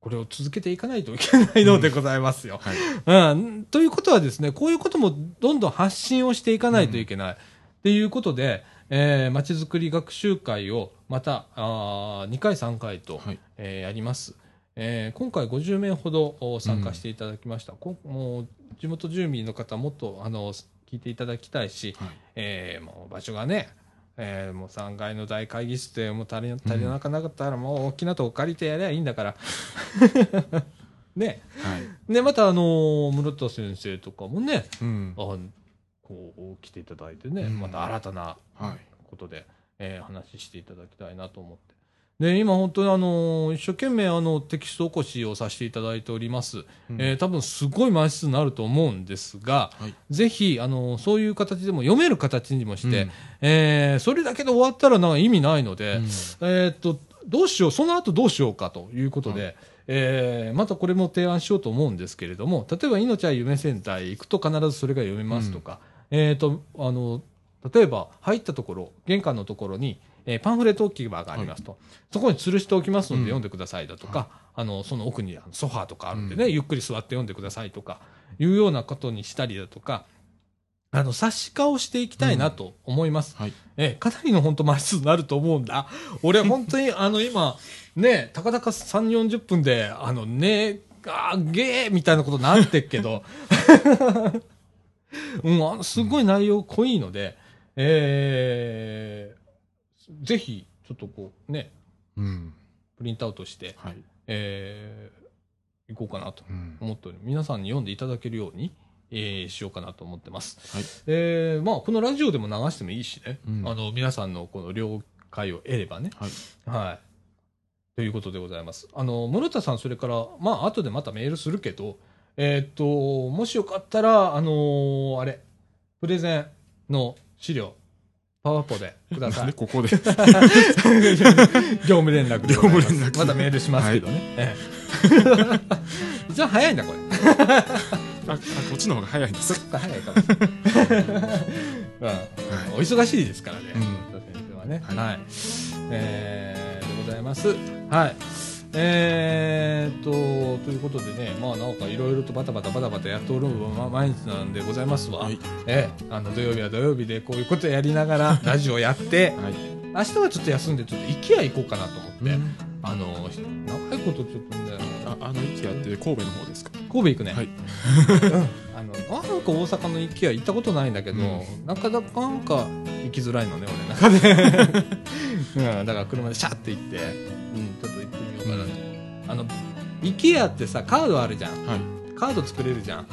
これを続けていかないといけないのでございますよ。はいうん、ということはですね、こういうこともどんどん発信をしていかないといけない。っていうことで、えー、まちづくり学習会をまた、あ2回3回と、はいえーやります。えー今回50名ほどお参加していただきました。こもう地元住民の方もっとあの聞いていただきたいし、はいえーもう場所がね、えーもう3階の大会議室でもう足り足りなかなかったらもう大きなとこ借りてやりゃいいんだから。ね。はいで、またあのー室田先生とかもね、うんあこう来ていただいてね、うんまた新たなはいことで、えー話していただきたいなと思って。で今本当にあの一生懸命あのテキスト起こしをさせていただいております、うん。えー多分すごい枚数になると思うんですが、はい。ぜひあのそういう形でも読める形にもして、うん。えーそれだけで終わったらなんか意味ないので、うん。えーっとどうしようその後どうしようかということで、えーまたこれも提案しようと思うんですけれども例えば「命は夢センター」へ行くと必ずそれが読めますとか、えーっとあの例えば入ったところ玄関のところに、えーパンフレット置き場がありますと、そこに吊るしておきますのでうん。読んでくださいだとか、あのその奥にソファーとかあるんでね、ゆっくり座って読んでくださいとかいうようなことにしたりだとかあの冊子化をしていきたいなと思います。はい。ええ、かなりの本当枚数になると思うんだ。俺本当にあの今、ね、たかだか3、40分で、あのね、あーゲーみたいなことなってっけど、うん、あのすごい内容濃いので、えー、ぜひ、ちょっとこう、ね、うん。プリントアウトして、はい。えー、行こうかなとうん。思っており、皆さんに読んでいただけるように、えーしようかなと思ってます。はい。えーまあ、このラジオでも流してもいいしね、うんあの皆さんのこの了解を得ればね。はい。はい。ということでございます。あの、室田さん、それから、まあ、後でまたメールするけど、えーっと、もしよかったら、あのーあれ、プレゼンの資料、パワポでください。でここで。業務連絡業務連絡またメールしますけどね。ええ一番早いんだ、これ。あ、あこっちの方が早いんですか。そっか、早いかもしれない。うんお忙しいですからね、うん先生はね。はいはい。えー、でございます。はい。えーっと、ということでね、まあなんかいろいろとバタバタバタバタやっておるま毎日なんでございますわ。はい。ええあの土曜日は土曜日でこういうことやりながらラジオやって、はい。明日はちょっと休んでちょっと IKEA 行こうかなと思って、うんあの、長いことちょっとね、あ、あの、駅あって神戸の方ですか？神戸行くね。はいうんあの、なんか大阪の IKEA 行ったことないんだけど、うなかなかなんか行きづらいのね、俺の中で。うん、だから車でシャッて行って、うん、とかなと。あの、IKEA ってさ、カードあるじゃん。はい。カード作れるじゃん。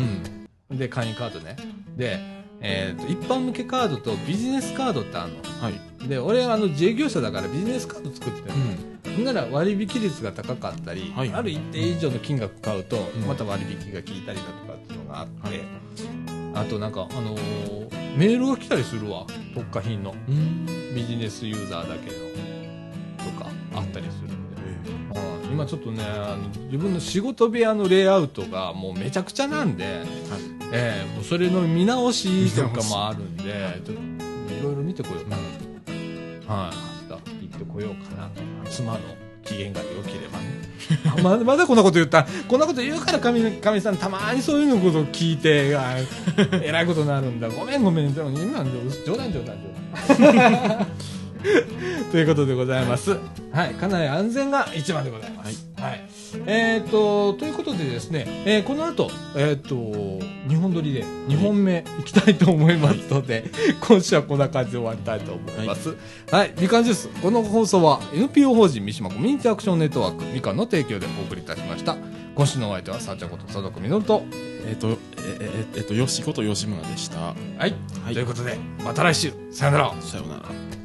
うん。で、会員カードね。で、えっ、と、一般向けカードとビジネスカードってあるはい。の。で、俺、あの、自営業者だからビジネスカード作ってるうの。ん。なら割引率が高かったり、はいある一定以上の金額買うと、んまた割引が効いたりだとかっていうのがあって、はいあとなんか、あのーメールが来たりするわ特価品のうん。ビジネスユーザーだけのとかあったりする今ちょっとねあの自分の仕事部屋のレイアウトがもうめちゃくちゃなんで、ええもうそれの見直しとかもあるんでいろいろ見てこようかなと、はい。明日行ってこようかな妻の機嫌が良ければね。あ まだまだこんなこと言った。こんなこと言うからかみさんたまにそういうのことを聞いてあ えらいことになるんだ。ごめんごめん。でも今の冗談冗談冗談 ということでございます。はい、かなり安全が一番でございます。はい。えっ、と、ということでですね、えーこの後、えっ、と、2本撮りで2本目いきたいと思いますので、今週はこんな感じで終わりたいと思います。はい、みかんジュース。この放送は NPO 法人三島コミュニティアクションネットワークみかんの提供でお送りいたしました。今週のお相手は、さあちゃんこと佐藤みのると、えっと、え、え、えっと、吉子と吉村でした。はい、はいということで、また来週、さよなら。さようなら。